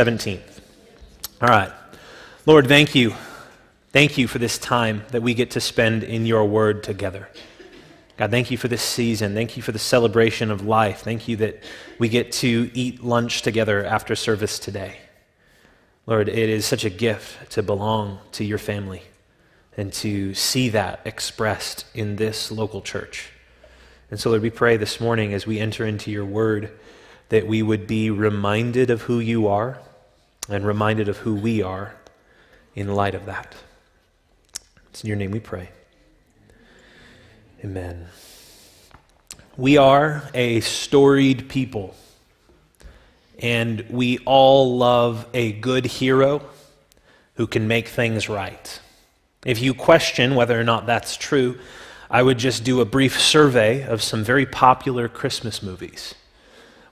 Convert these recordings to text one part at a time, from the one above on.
17th. All right. Lord, thank you. Thank you for this time that we get to spend in your word together. God, thank you for this season. Thank you for the celebration of life. Thank you that we get to eat lunch together after service today. Lord, it is such a gift to belong to your family and to see that expressed in this local church. And so, Lord, we pray this morning as we enter into your word that we would be reminded of who you are and reminded of who we are in light of that. It's in your name we pray. Amen. We are a storied people, and we all love a good hero who can make things right. If you question whether or not that's true, I would just do a brief survey of some very popular Christmas movies.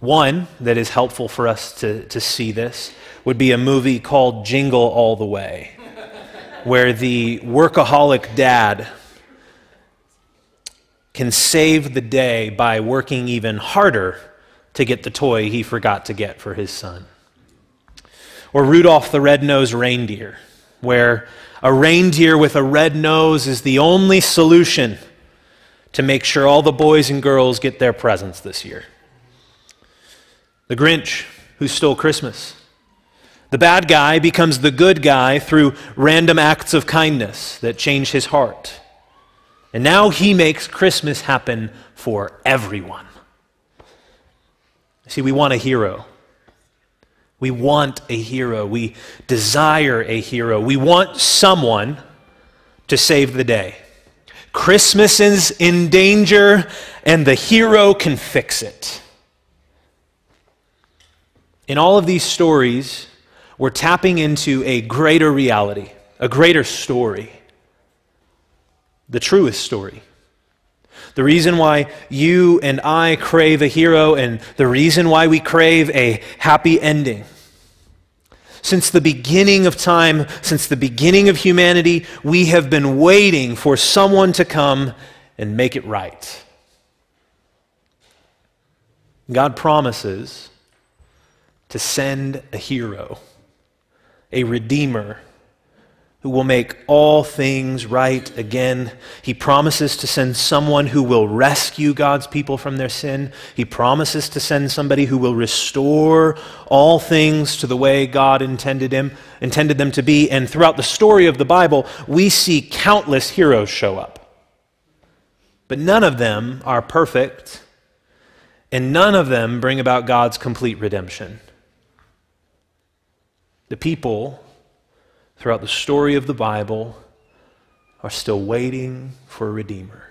One that is helpful for us to, to see this would be a movie called Jingle All the Way, where the workaholic dad can save the day by working even harder to get the toy he forgot to get for his son. Or Rudolph the Red-Nosed Reindeer, where a reindeer with a red nose is the only solution to make sure all the boys and girls get their presents this year. The Grinch who stole Christmas. The bad guy becomes the good guy through random acts of kindness that change his heart. And now he makes Christmas happen for everyone. See, we want a hero. We want a hero. We desire a hero. We want someone to save the day. Christmas is in danger, and the hero can fix it. In all of these stories, we're tapping into a greater reality, a greater story, the truest story. The reason why you and I crave a hero, and the reason why we crave a happy ending. Since the beginning of time, since the beginning of humanity, we have been waiting for someone to come and make it right. God promises to send a hero, a redeemer who will make all things right again. He promises to send someone who will rescue God's people from their sin. He promises to send somebody who will restore all things to the way God intended him intended them to be. And throughout the story of the Bible, we see countless heroes show up. But none of them are perfect, and none of them bring about God's complete redemption. The people throughout the story of the Bible are still waiting for a Redeemer.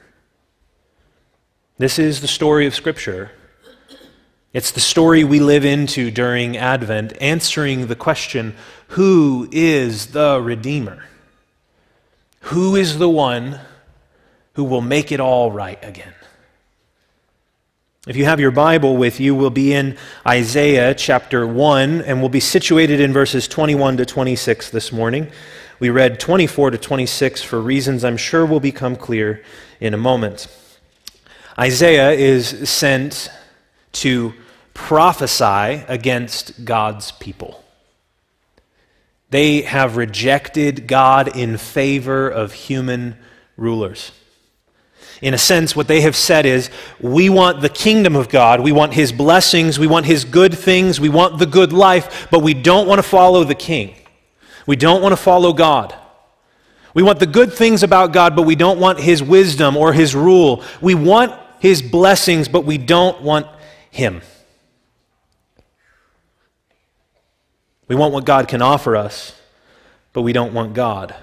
This is the story of Scripture. It's the story we live into during Advent, answering the question who is the Redeemer? Who is the one who will make it all right again? If you have your Bible with you, we'll be in Isaiah chapter 1, and we'll be situated in verses 21 to 26 this morning. We read 24 to 26 for reasons I'm sure will become clear in a moment. Isaiah is sent to prophesy against God's people. They have rejected God in favor of human rulers. In a sense, what they have said is, we want the kingdom of God, we want his blessings, we want his good things, we want the good life, but we don't want to follow the king. We don't want to follow God. We want the good things about God, but we don't want his wisdom or his rule. We want his blessings, but we don't want him. We want what God can offer us, but we don't want God.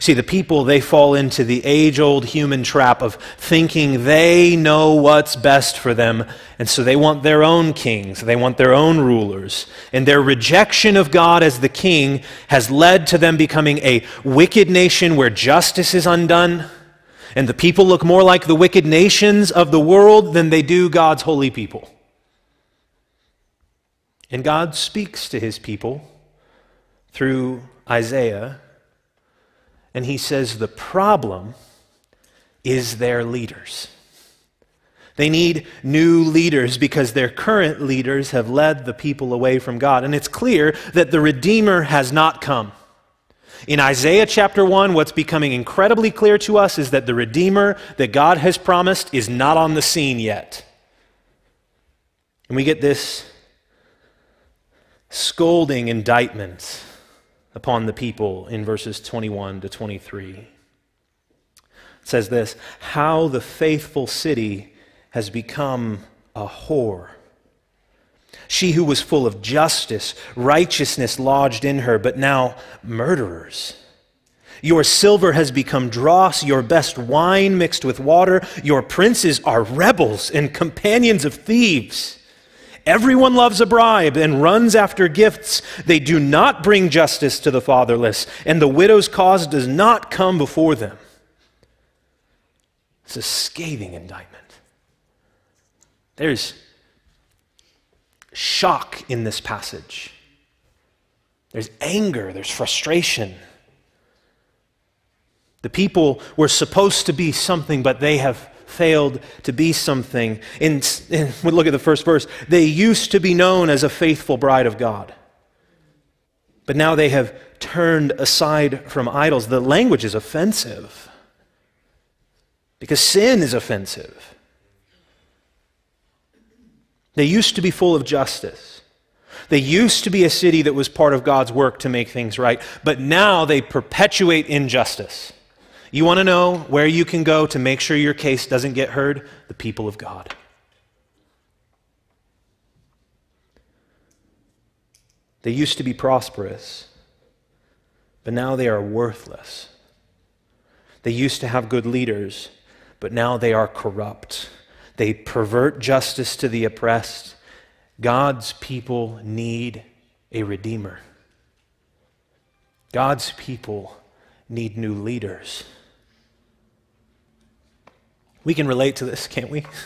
See, the people, they fall into the age old human trap of thinking they know what's best for them, and so they want their own kings, they want their own rulers. And their rejection of God as the king has led to them becoming a wicked nation where justice is undone, and the people look more like the wicked nations of the world than they do God's holy people. And God speaks to his people through Isaiah and he says the problem is their leaders. They need new leaders because their current leaders have led the people away from God. And it's clear that the Redeemer has not come. In Isaiah chapter 1, what's becoming incredibly clear to us is that the Redeemer that God has promised is not on the scene yet. And we get this scolding indictment upon the people in verses 21 to 23. It says this How the faithful city has become a whore. She who was full of justice, righteousness lodged in her, but now murderers. Your silver has become dross, your best wine mixed with water. Your princes are rebels and companions of thieves. Everyone loves a bribe and runs after gifts. They do not bring justice to the fatherless, and the widow's cause does not come before them. It's a scathing indictment. There's shock in this passage. There's anger, there's frustration. The people were supposed to be something, but they have failed to be something. In, in, we look at the first verse. They used to be known as a faithful bride of God, but now they have turned aside from idols. The language is offensive because sin is offensive. They used to be full of justice. They used to be a city that was part of God's work to make things right, but now they perpetuate injustice. You want to know where you can go to make sure your case doesn't get heard? The people of God. They used to be prosperous, but now they are worthless. They used to have good leaders, but now they are corrupt. They pervert justice to the oppressed. God's people need a redeemer. God's people need new leaders. We can relate to this, can't we?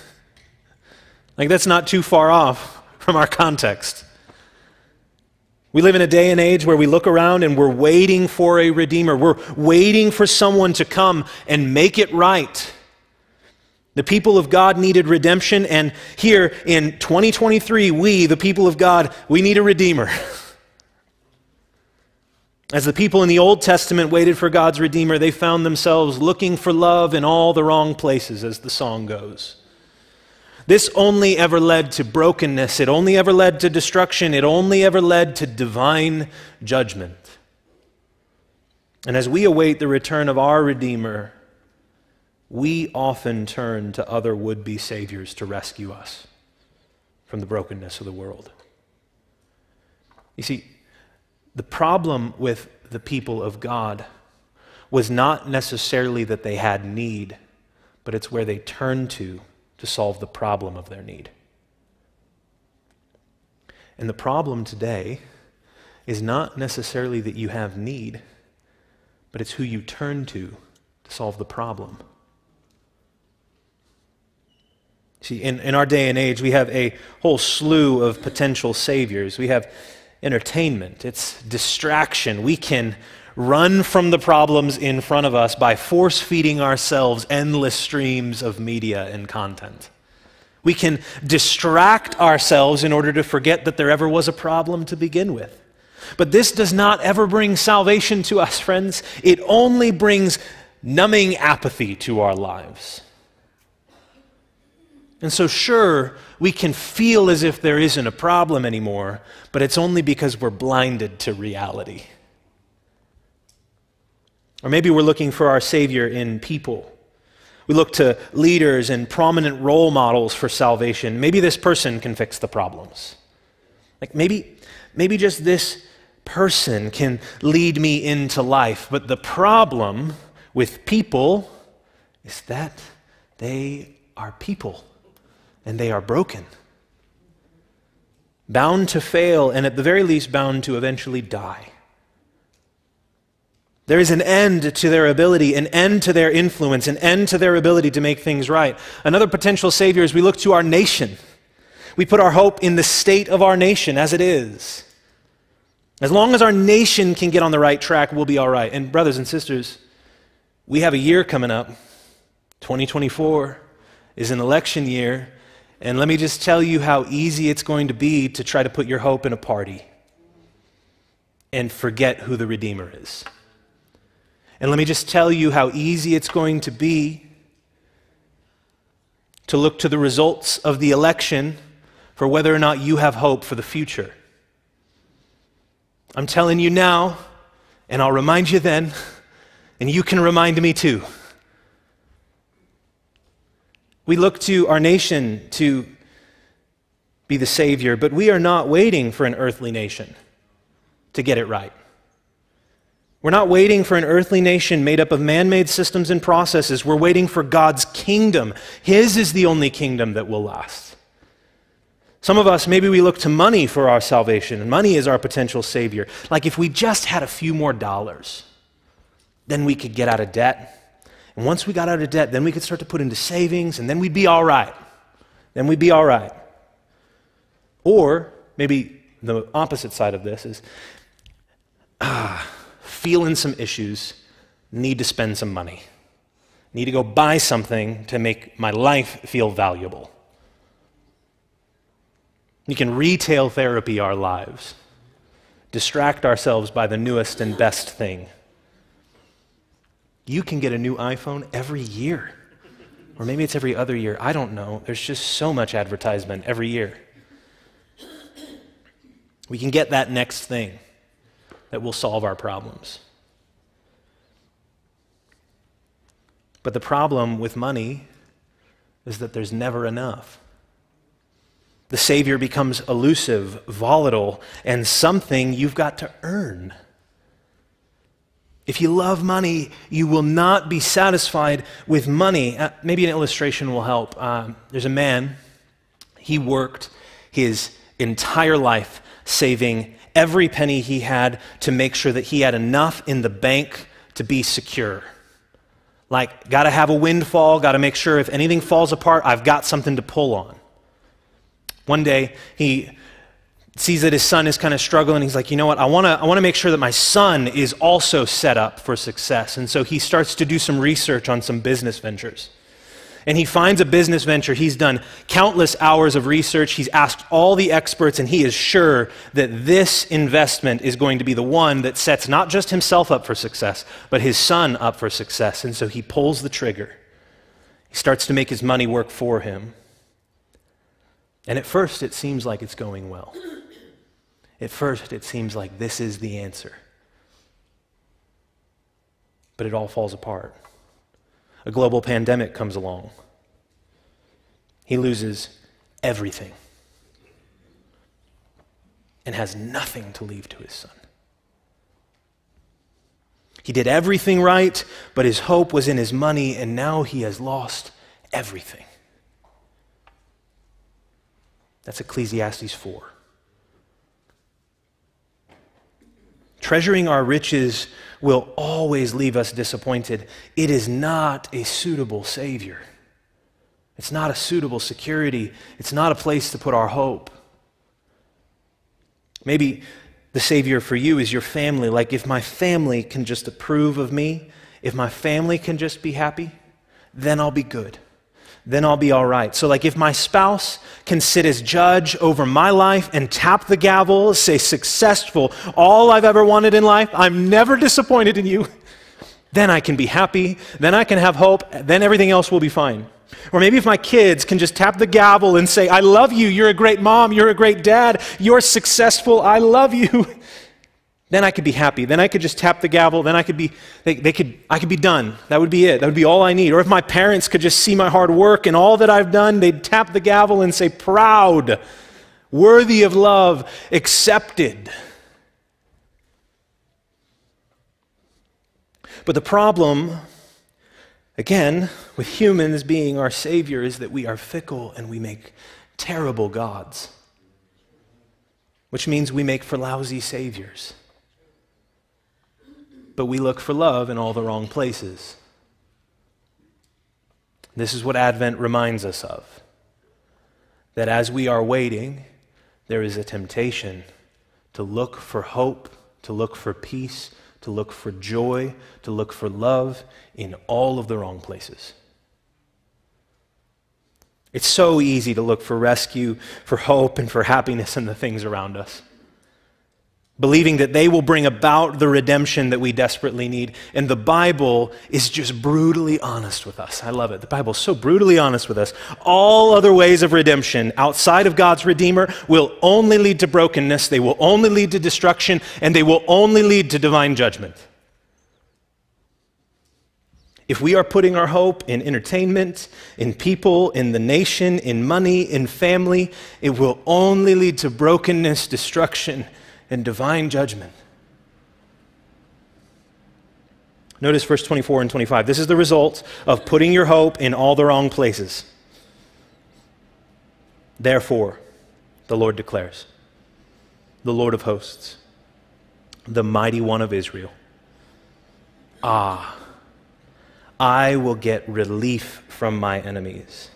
Like, that's not too far off from our context. We live in a day and age where we look around and we're waiting for a Redeemer. We're waiting for someone to come and make it right. The people of God needed redemption, and here in 2023, we, the people of God, we need a Redeemer. As the people in the Old Testament waited for God's Redeemer, they found themselves looking for love in all the wrong places, as the song goes. This only ever led to brokenness. It only ever led to destruction. It only ever led to divine judgment. And as we await the return of our Redeemer, we often turn to other would be saviors to rescue us from the brokenness of the world. You see, the problem with the people of God was not necessarily that they had need, but it's where they turned to to solve the problem of their need. And the problem today is not necessarily that you have need, but it's who you turn to to solve the problem. See, in, in our day and age, we have a whole slew of potential saviors. We have entertainment, it's distraction. We can run from the problems in front of us by force feeding ourselves endless streams of media and content. We can distract ourselves in order to forget that there ever was a problem to begin with. But this does not ever bring salvation to us, friends. It only brings numbing apathy to our lives. And so, sure, we can feel as if there isn't a problem anymore, but it's only because we're blinded to reality. Or maybe we're looking for our Savior in people. We look to leaders and prominent role models for salvation. Maybe this person can fix the problems. Like maybe, maybe just this person can lead me into life. But the problem with people is that they are people and they are broken. Bound to fail, and at the very least, bound to eventually die. There is an end to their ability, an end to their influence, an end to their ability to make things right. Another potential savior is we look to our nation. We put our hope in the state of our nation as it is. As long as our nation can get on the right track, we'll be all right. And, brothers and sisters, we have a year coming up, 2024. is an election year, and let me just tell you how easy it's going to be to try to put your hope in a party and forget who the Redeemer is. And let me just tell you how easy it's going to be to look to the results of the election for whether or not you have hope for the future. I'm telling you now, and I'll remind you then, and you can remind me too. We look to our nation to be the Savior, but we are not waiting for an earthly nation to get it right. We're not waiting for an earthly nation made up of man made systems and processes. We're waiting for God's kingdom. His is the only kingdom that will last. Some of us, maybe we look to money for our salvation, and money is our potential savior. Like if we just had a few more dollars, then we could get out of debt and once we got out of debt, then we could start to put into savings, and then we'd be all right. Then we'd be all right. Or maybe the opposite side of this is ah, feeling some issues, need to spend some money, need to go buy something to make my life feel valuable. We can retail therapy our lives, distract ourselves by the newest and best thing. You can get a new iPhone every year. Or maybe it's every other year. I don't know. There's just so much advertisement every year. We can get that next thing that will solve our problems. But the problem with money is that there's never enough. The Savior becomes elusive, volatile, and something you've got to earn. If you love money, you will not be satisfied with money. Uh, maybe an illustration will help. Uh, there's a man, he worked his entire life saving every penny he had to make sure that he had enough in the bank to be secure. Like, got to have a windfall, got to make sure if anything falls apart, I've got something to pull on. One day, he sees that his son is kind of struggling. He's like, you know what? I want to I want to make sure that my son is also set up for success. And so he starts to do some research on some business ventures. And he finds a business venture. He's done countless hours of research. He's asked all the experts, and he is sure that this investment is going to be the one that sets not just himself up for success, but his son up for success. And so he pulls the trigger. He starts to make his money work for him. And at first, it seems like it's going well. At first, it seems like this is the answer. But it all falls apart. A global pandemic comes along. He loses everything and has nothing to leave to his son. He did everything right, but his hope was in his money, and now he has lost everything. That's Ecclesiastes 4. Treasuring our riches will always leave us disappointed. It is not a suitable Savior. It's not a suitable security. It's not a place to put our hope. Maybe the Savior for you is your family. Like, if my family can just approve of me, if my family can just be happy, then I'll be good then I'll be all right. So, like, if my spouse can sit as judge over my life and tap the gavel, say, successful, all I've ever wanted in life, I'm never disappointed in you, then I can be happy, then I can have hope, then everything else will be fine. Or maybe if my kids can just tap the gavel and say, I love you, you're a great mom, you're a great dad, you're successful, I love you. Then I could be happy. Then I could just tap the gavel. Then I could be, they, they could, I could be done. That would be it. That would be all I need. Or if my parents could just see my hard work and all that I've done, they'd tap the gavel and say, proud, worthy of love, accepted. But the problem, again, with humans being our Savior is that we are fickle and we make terrible gods, which means we make for lousy Saviors but we look for love in all the wrong places. This is what Advent reminds us of that as we are waiting, there is a temptation to look for hope, to look for peace, to look for joy, to look for love in all of the wrong places. It's so easy to look for rescue, for hope, and for happiness in the things around us believing that they will bring about the redemption that we desperately need. And the Bible is just brutally honest with us. I love it. The Bible is so brutally honest with us. All other ways of redemption outside of God's Redeemer will only lead to brokenness, they will only lead to destruction, and they will only lead to divine judgment. If we are putting our hope in entertainment, in people, in the nation, in money, in family, it will only lead to brokenness, destruction, and divine judgment. Notice verse 24 and 25. This is the result of putting your hope in all the wrong places. Therefore, the Lord declares, the Lord of hosts, the mighty one of Israel. Ah, I will get relief from my enemies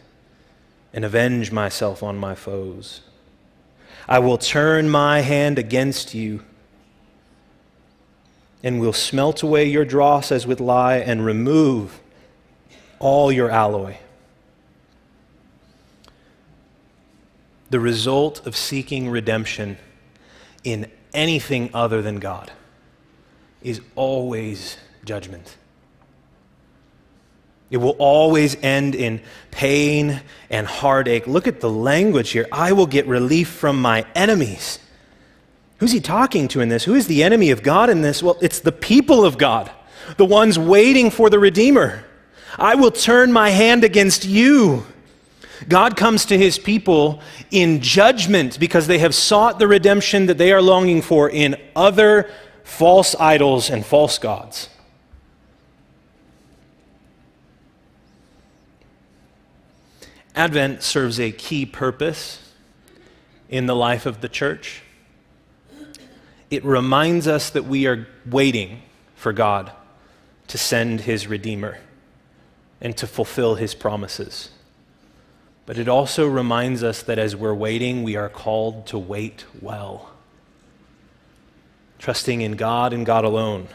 and avenge myself on my foes. I will turn my hand against you and will smelt away your dross as with lye and remove all your alloy. The result of seeking redemption in anything other than God is always judgment. It will always end in pain and heartache. Look at the language here. I will get relief from my enemies. Who's he talking to in this? Who is the enemy of God in this? Well, it's the people of God, the ones waiting for the Redeemer. I will turn my hand against you. God comes to his people in judgment because they have sought the redemption that they are longing for in other false idols and false gods. Advent serves a key purpose in the life of the church. It reminds us that we are waiting for God to send his Redeemer and to fulfill his promises. But it also reminds us that as we're waiting, we are called to wait well, trusting in God and God alone.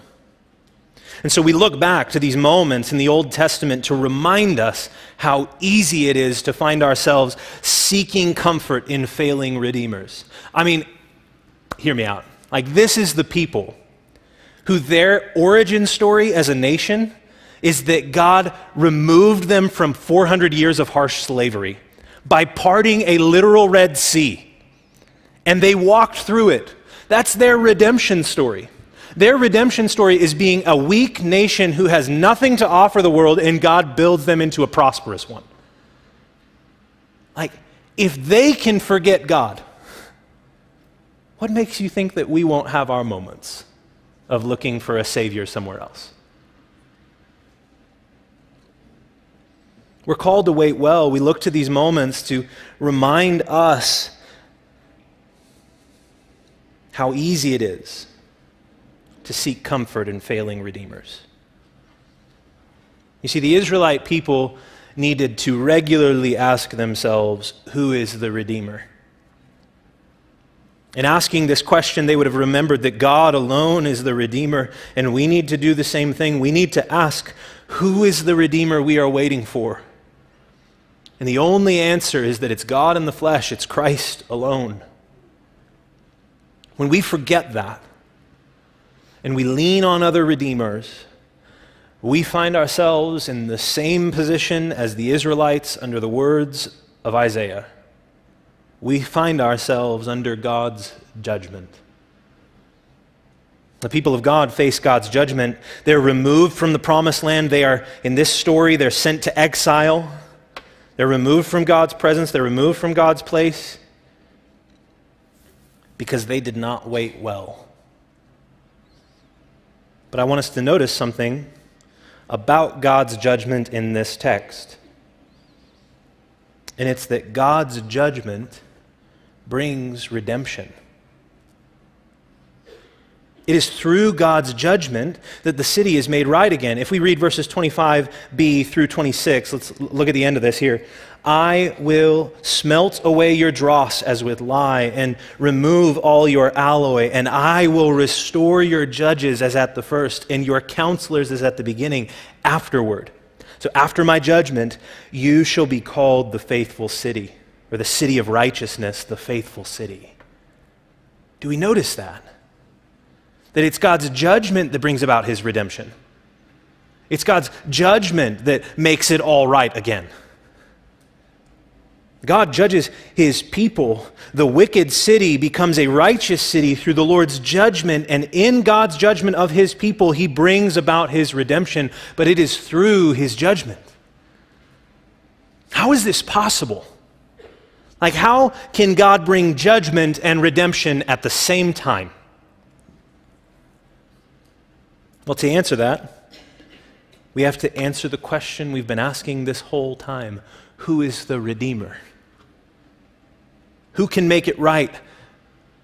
And so we look back to these moments in the Old Testament to remind us how easy it is to find ourselves seeking comfort in failing redeemers. I mean, hear me out. Like, this is the people who their origin story as a nation is that God removed them from 400 years of harsh slavery by parting a literal Red Sea. And they walked through it. That's their redemption story. Their redemption story is being a weak nation who has nothing to offer the world, and God builds them into a prosperous one. Like, if they can forget God, what makes you think that we won't have our moments of looking for a Savior somewhere else? We're called to wait well. We look to these moments to remind us how easy it is to seek comfort in failing redeemers. You see, the Israelite people needed to regularly ask themselves, Who is the Redeemer? In asking this question, they would have remembered that God alone is the Redeemer, and we need to do the same thing. We need to ask, Who is the Redeemer we are waiting for? And the only answer is that it's God in the flesh, it's Christ alone. When we forget that, and we lean on other redeemers, we find ourselves in the same position as the Israelites under the words of Isaiah. We find ourselves under God's judgment. The people of God face God's judgment. They're removed from the promised land. They are, in this story, they're sent to exile. They're removed from God's presence. They're removed from God's place because they did not wait well. But I want us to notice something about God's judgment in this text. And it's that God's judgment brings redemption. It is through God's judgment that the city is made right again. If we read verses 25b through 26, let's look at the end of this here. I will smelt away your dross as with lye, and remove all your alloy, and I will restore your judges as at the first, and your counselors as at the beginning, afterward. So after my judgment, you shall be called the faithful city, or the city of righteousness, the faithful city. Do we notice that? That it's God's judgment that brings about his redemption. It's God's judgment that makes it all right again. God judges his people. The wicked city becomes a righteous city through the Lord's judgment, and in God's judgment of his people, he brings about his redemption, but it is through his judgment. How is this possible? Like, how can God bring judgment and redemption at the same time? Well, to answer that, we have to answer the question we've been asking this whole time Who is the Redeemer? Who can make it right?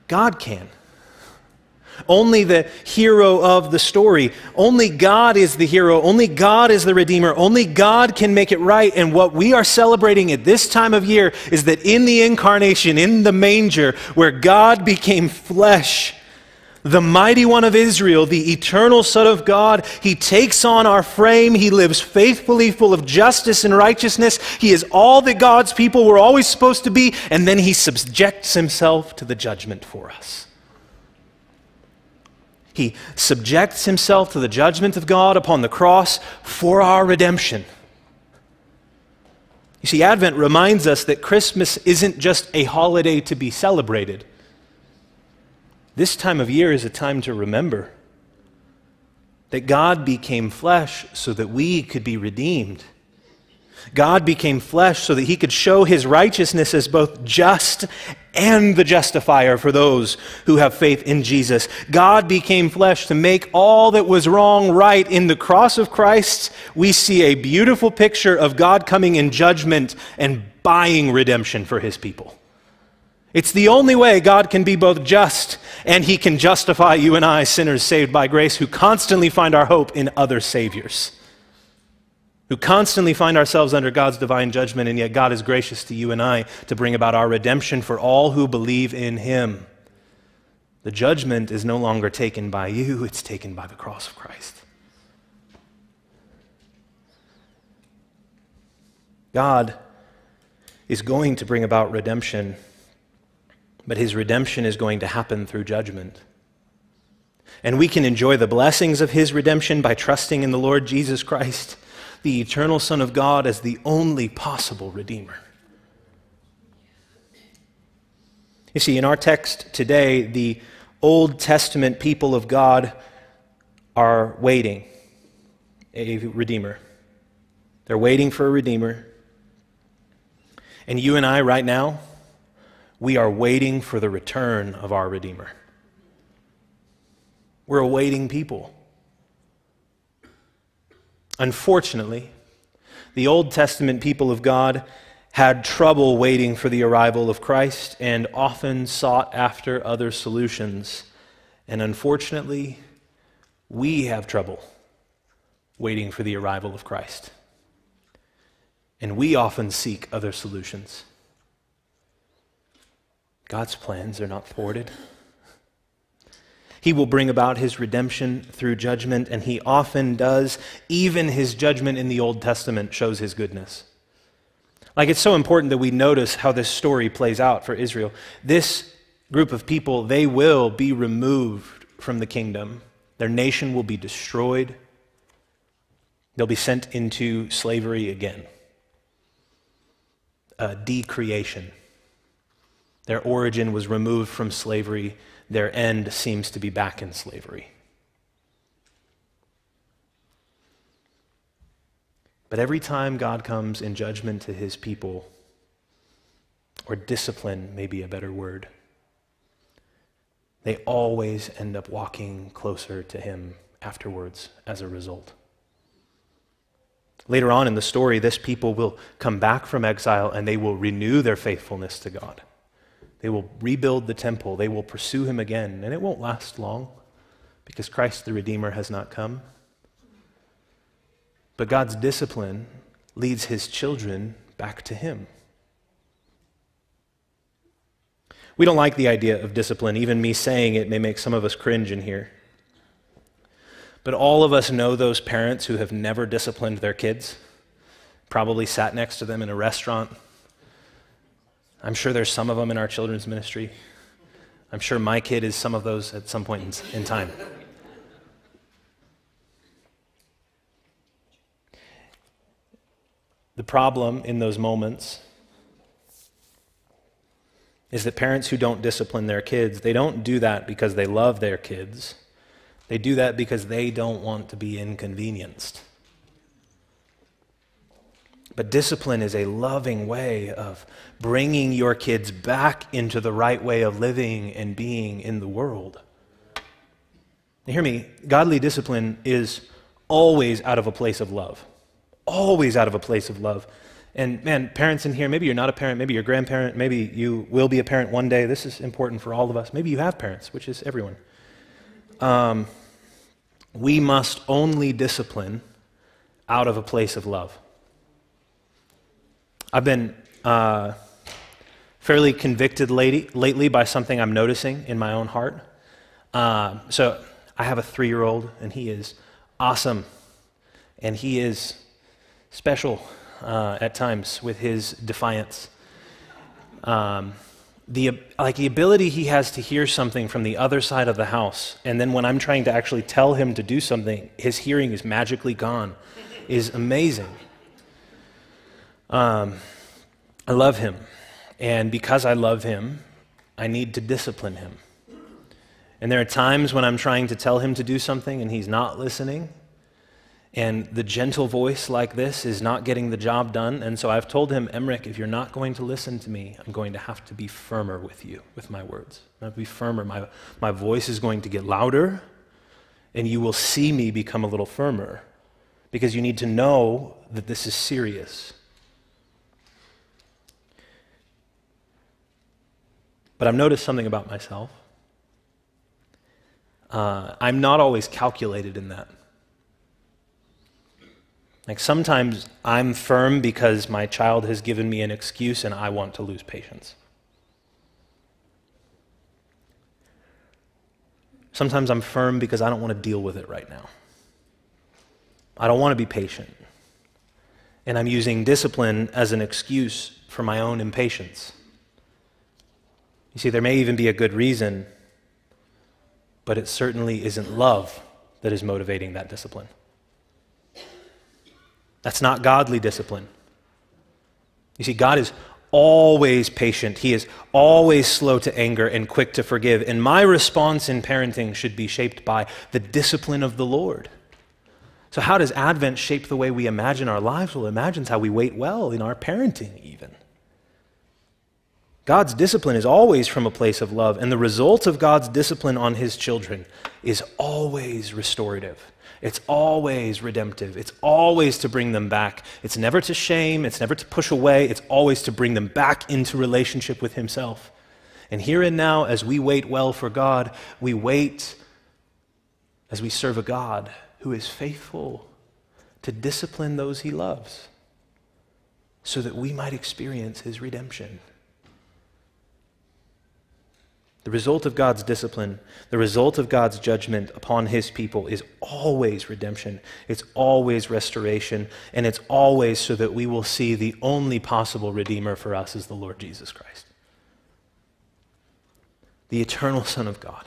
God can. Only the hero of the story. Only God is the hero. Only God is the Redeemer. Only God can make it right. And what we are celebrating at this time of year is that in the incarnation, in the manger, where God became flesh, the mighty one of Israel, the eternal Son of God. He takes on our frame. He lives faithfully, full of justice and righteousness. He is all that God's people were always supposed to be, and then he subjects himself to the judgment for us. He subjects himself to the judgment of God upon the cross for our redemption. You see, Advent reminds us that Christmas isn't just a holiday to be celebrated. This time of year is a time to remember that God became flesh so that we could be redeemed. God became flesh so that he could show his righteousness as both just and the justifier for those who have faith in Jesus. God became flesh to make all that was wrong right. In the cross of Christ, we see a beautiful picture of God coming in judgment and buying redemption for his people. It's the only way God can be both just and he can justify you and I, sinners saved by grace, who constantly find our hope in other saviors, who constantly find ourselves under God's divine judgment, and yet God is gracious to you and I to bring about our redemption for all who believe in him. The judgment is no longer taken by you, it's taken by the cross of Christ. God is going to bring about redemption but his redemption is going to happen through judgment. And we can enjoy the blessings of his redemption by trusting in the Lord Jesus Christ, the eternal Son of God, as the only possible Redeemer. You see, in our text today, the Old Testament people of God are waiting a Redeemer. They're waiting for a Redeemer. And you and I, right now, we are waiting for the return of our Redeemer. We're awaiting people. Unfortunately, the Old Testament people of God had trouble waiting for the arrival of Christ and often sought after other solutions. And unfortunately, we have trouble waiting for the arrival of Christ. And we often seek other solutions. God's plans are not thwarted. He will bring about his redemption through judgment, and he often does. Even his judgment in the Old Testament shows his goodness. Like, it's so important that we notice how this story plays out for Israel. This group of people, they will be removed from the kingdom, their nation will be destroyed, they'll be sent into slavery again. A decreation. Their origin was removed from slavery. Their end seems to be back in slavery. But every time God comes in judgment to his people, or discipline may be a better word, they always end up walking closer to him afterwards as a result. Later on in the story, this people will come back from exile and they will renew their faithfulness to God. They will rebuild the temple. They will pursue him again. And it won't last long because Christ the Redeemer has not come. But God's discipline leads his children back to him. We don't like the idea of discipline. Even me saying it may make some of us cringe in here. But all of us know those parents who have never disciplined their kids. probably sat next to them in a restaurant. I'm sure there's some of them in our children's ministry. I'm sure my kid is some of those at some point in, in time. The problem in those moments is that parents who don't discipline their kids, they don't do that because they love their kids. They do that because they don't want to be inconvenienced. But discipline is a loving way of bringing your kids back into the right way of living and being in the world. Now, hear me, godly discipline is always out of a place of love. Always out of a place of love. And man, parents in here, maybe you're not a parent, maybe you're a grandparent, maybe you will be a parent one day. This is important for all of us. Maybe you have parents, which is everyone. Um, we must only discipline out of a place of love. I've been uh, fairly convicted lately, lately by something I'm noticing in my own heart. Uh, so I have a three year old, and he is awesome, and he is special uh, at times with his defiance. Um, the, like the ability he has to hear something from the other side of the house, and then when I'm trying to actually tell him to do something, his hearing is magically gone, is amazing. Um, I love him. And because I love him, I need to discipline him. And there are times when I'm trying to tell him to do something and he's not listening. And the gentle voice like this is not getting the job done. And so I've told him, Emmerich, if you're not going to listen to me, I'm going to have to be firmer with you, with my words. I'm going to be firmer. My, my voice is going to get louder, and you will see me become a little firmer because you need to know that this is serious. But I've noticed something about myself. Uh, I'm not always calculated in that. Like sometimes I'm firm because my child has given me an excuse and I want to lose patience. Sometimes I'm firm because I don't want to deal with it right now. I don't want to be patient. And I'm using discipline as an excuse for my own impatience. You see, there may even be a good reason, but it certainly isn't love that is motivating that discipline. That's not godly discipline. You see, God is always patient. He is always slow to anger and quick to forgive. And my response in parenting should be shaped by the discipline of the Lord. So, how does Advent shape the way we imagine our lives? Well, it imagines how we wait well in our parenting, even. God's discipline is always from a place of love, and the result of God's discipline on his children is always restorative. It's always redemptive. It's always to bring them back. It's never to shame, it's never to push away, it's always to bring them back into relationship with himself. And here and now, as we wait well for God, we wait as we serve a God who is faithful to discipline those he loves so that we might experience his redemption. The result of God's discipline, the result of God's judgment upon his people is always redemption. It's always restoration. And it's always so that we will see the only possible Redeemer for us is the Lord Jesus Christ, the eternal Son of God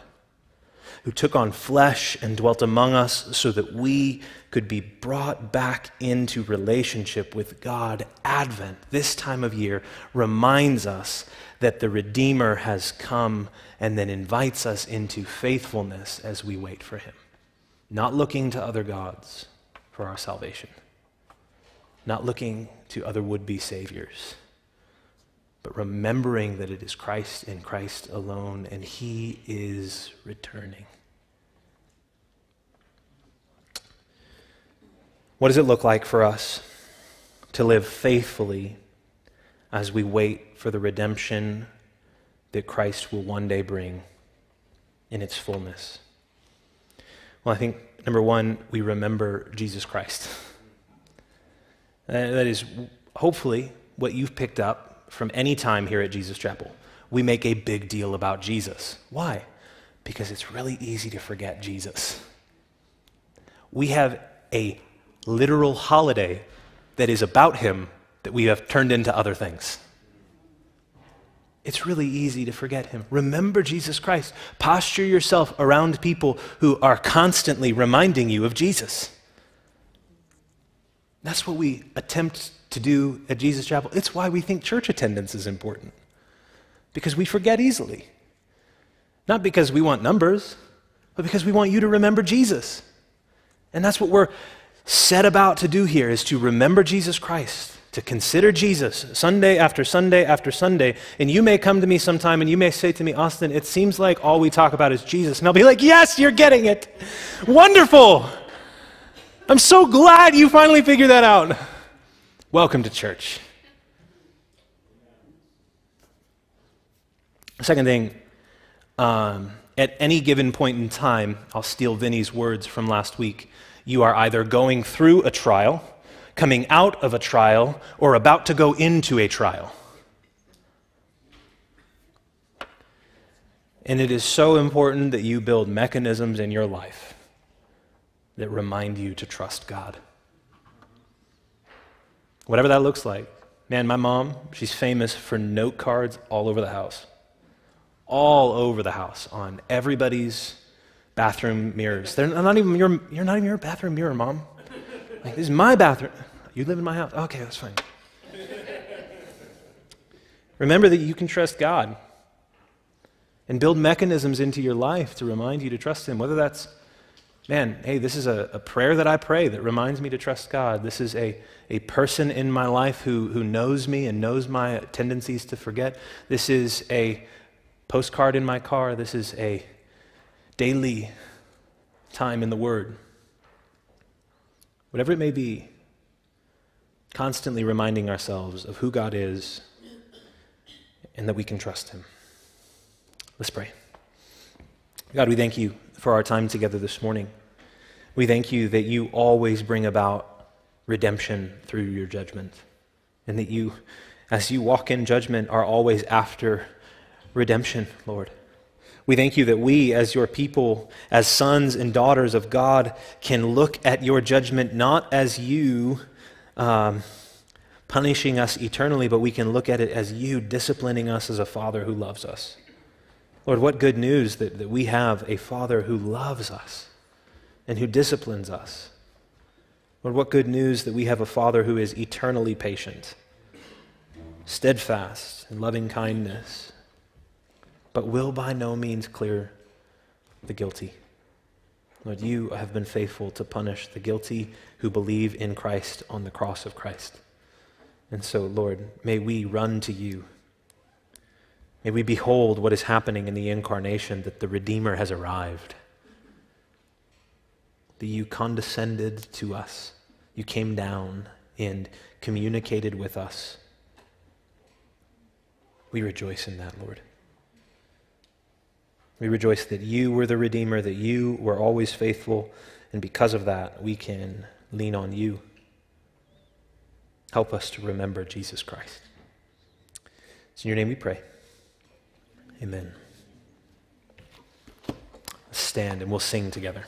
who took on flesh and dwelt among us so that we could be brought back into relationship with God. Advent, this time of year, reminds us that the Redeemer has come and then invites us into faithfulness as we wait for him. Not looking to other gods for our salvation, not looking to other would be saviors but remembering that it is Christ and Christ alone, and He is returning. What does it look like for us to live faithfully as we wait for the redemption that Christ will one day bring in its fullness? Well, I think number one, we remember Jesus Christ. That is hopefully what you've picked up from any time here at Jesus Chapel, we make a big deal about Jesus. Why? Because it's really easy to forget Jesus. We have a literal holiday that is about him that we have turned into other things. It's really easy to forget him. Remember Jesus Christ. Posture yourself around people who are constantly reminding you of Jesus. That's what we attempt to do at Jesus Chapel. It's why we think church attendance is important, because we forget easily. Not because we want numbers, but because we want you to remember Jesus. And that's what we're set about to do here is to remember Jesus Christ to consider Jesus Sunday after Sunday after Sunday. And you may come to me sometime and you may say to me, Austin, it seems like all we talk about is Jesus. And I'll be like, yes, you're getting it. Wonderful. I'm so glad you finally figured that out. Welcome to church. Second thing, um, at any given point in time, I'll steal Vinny's words from last week. You are either going through a trial coming out of a trial, or about to go into a trial. And it is so important that you build mechanisms in your life that remind you to trust God. Whatever that looks like. Man, my mom, she's famous for note cards all over the house. All over the house on everybody's bathroom mirrors. They're not even your, you're not even your bathroom mirror, mom. Like, this is my bathroom. You live in my house? Okay, that's fine. Remember that you can trust God and build mechanisms into your life to remind you to trust Him. Whether that's, man, hey, this is a, a, prayer that I pray that reminds me to trust God. This is a, a person in my life who, who knows me and knows my tendencies to forget. This is a postcard in my car. This is a daily time in the Word. Whatever it may be, constantly reminding ourselves of who God is and that we can trust Him. Let's pray. God, we thank you for our time together this morning. We thank you that you always bring about redemption through your judgment, and that you, as you walk in judgment, are always after redemption, Lord. We thank you that we, as your people, as sons and daughters of God, can look at your judgment not as you um, punishing us eternally, but we can look at it as you disciplining us as a father who loves us. Lord, what good news that, that we have a father who loves us and who disciplines us. Lord, what good news that we have a father who is eternally patient, steadfast, and loving kindness, but will by no means clear the guilty. Lord, you have been faithful to punish the guilty who believe in Christ on the cross of Christ. And so, Lord, may we run to you. May we behold what is happening in the incarnation that the Redeemer has arrived. That you condescended to us, you came down and communicated with us. We rejoice in that, Lord. We rejoice that you were the Redeemer, that you were always faithful, and because of that, we can lean on you. Help us to remember Jesus Christ. It's in your name we pray. Amen. Stand and we'll sing together.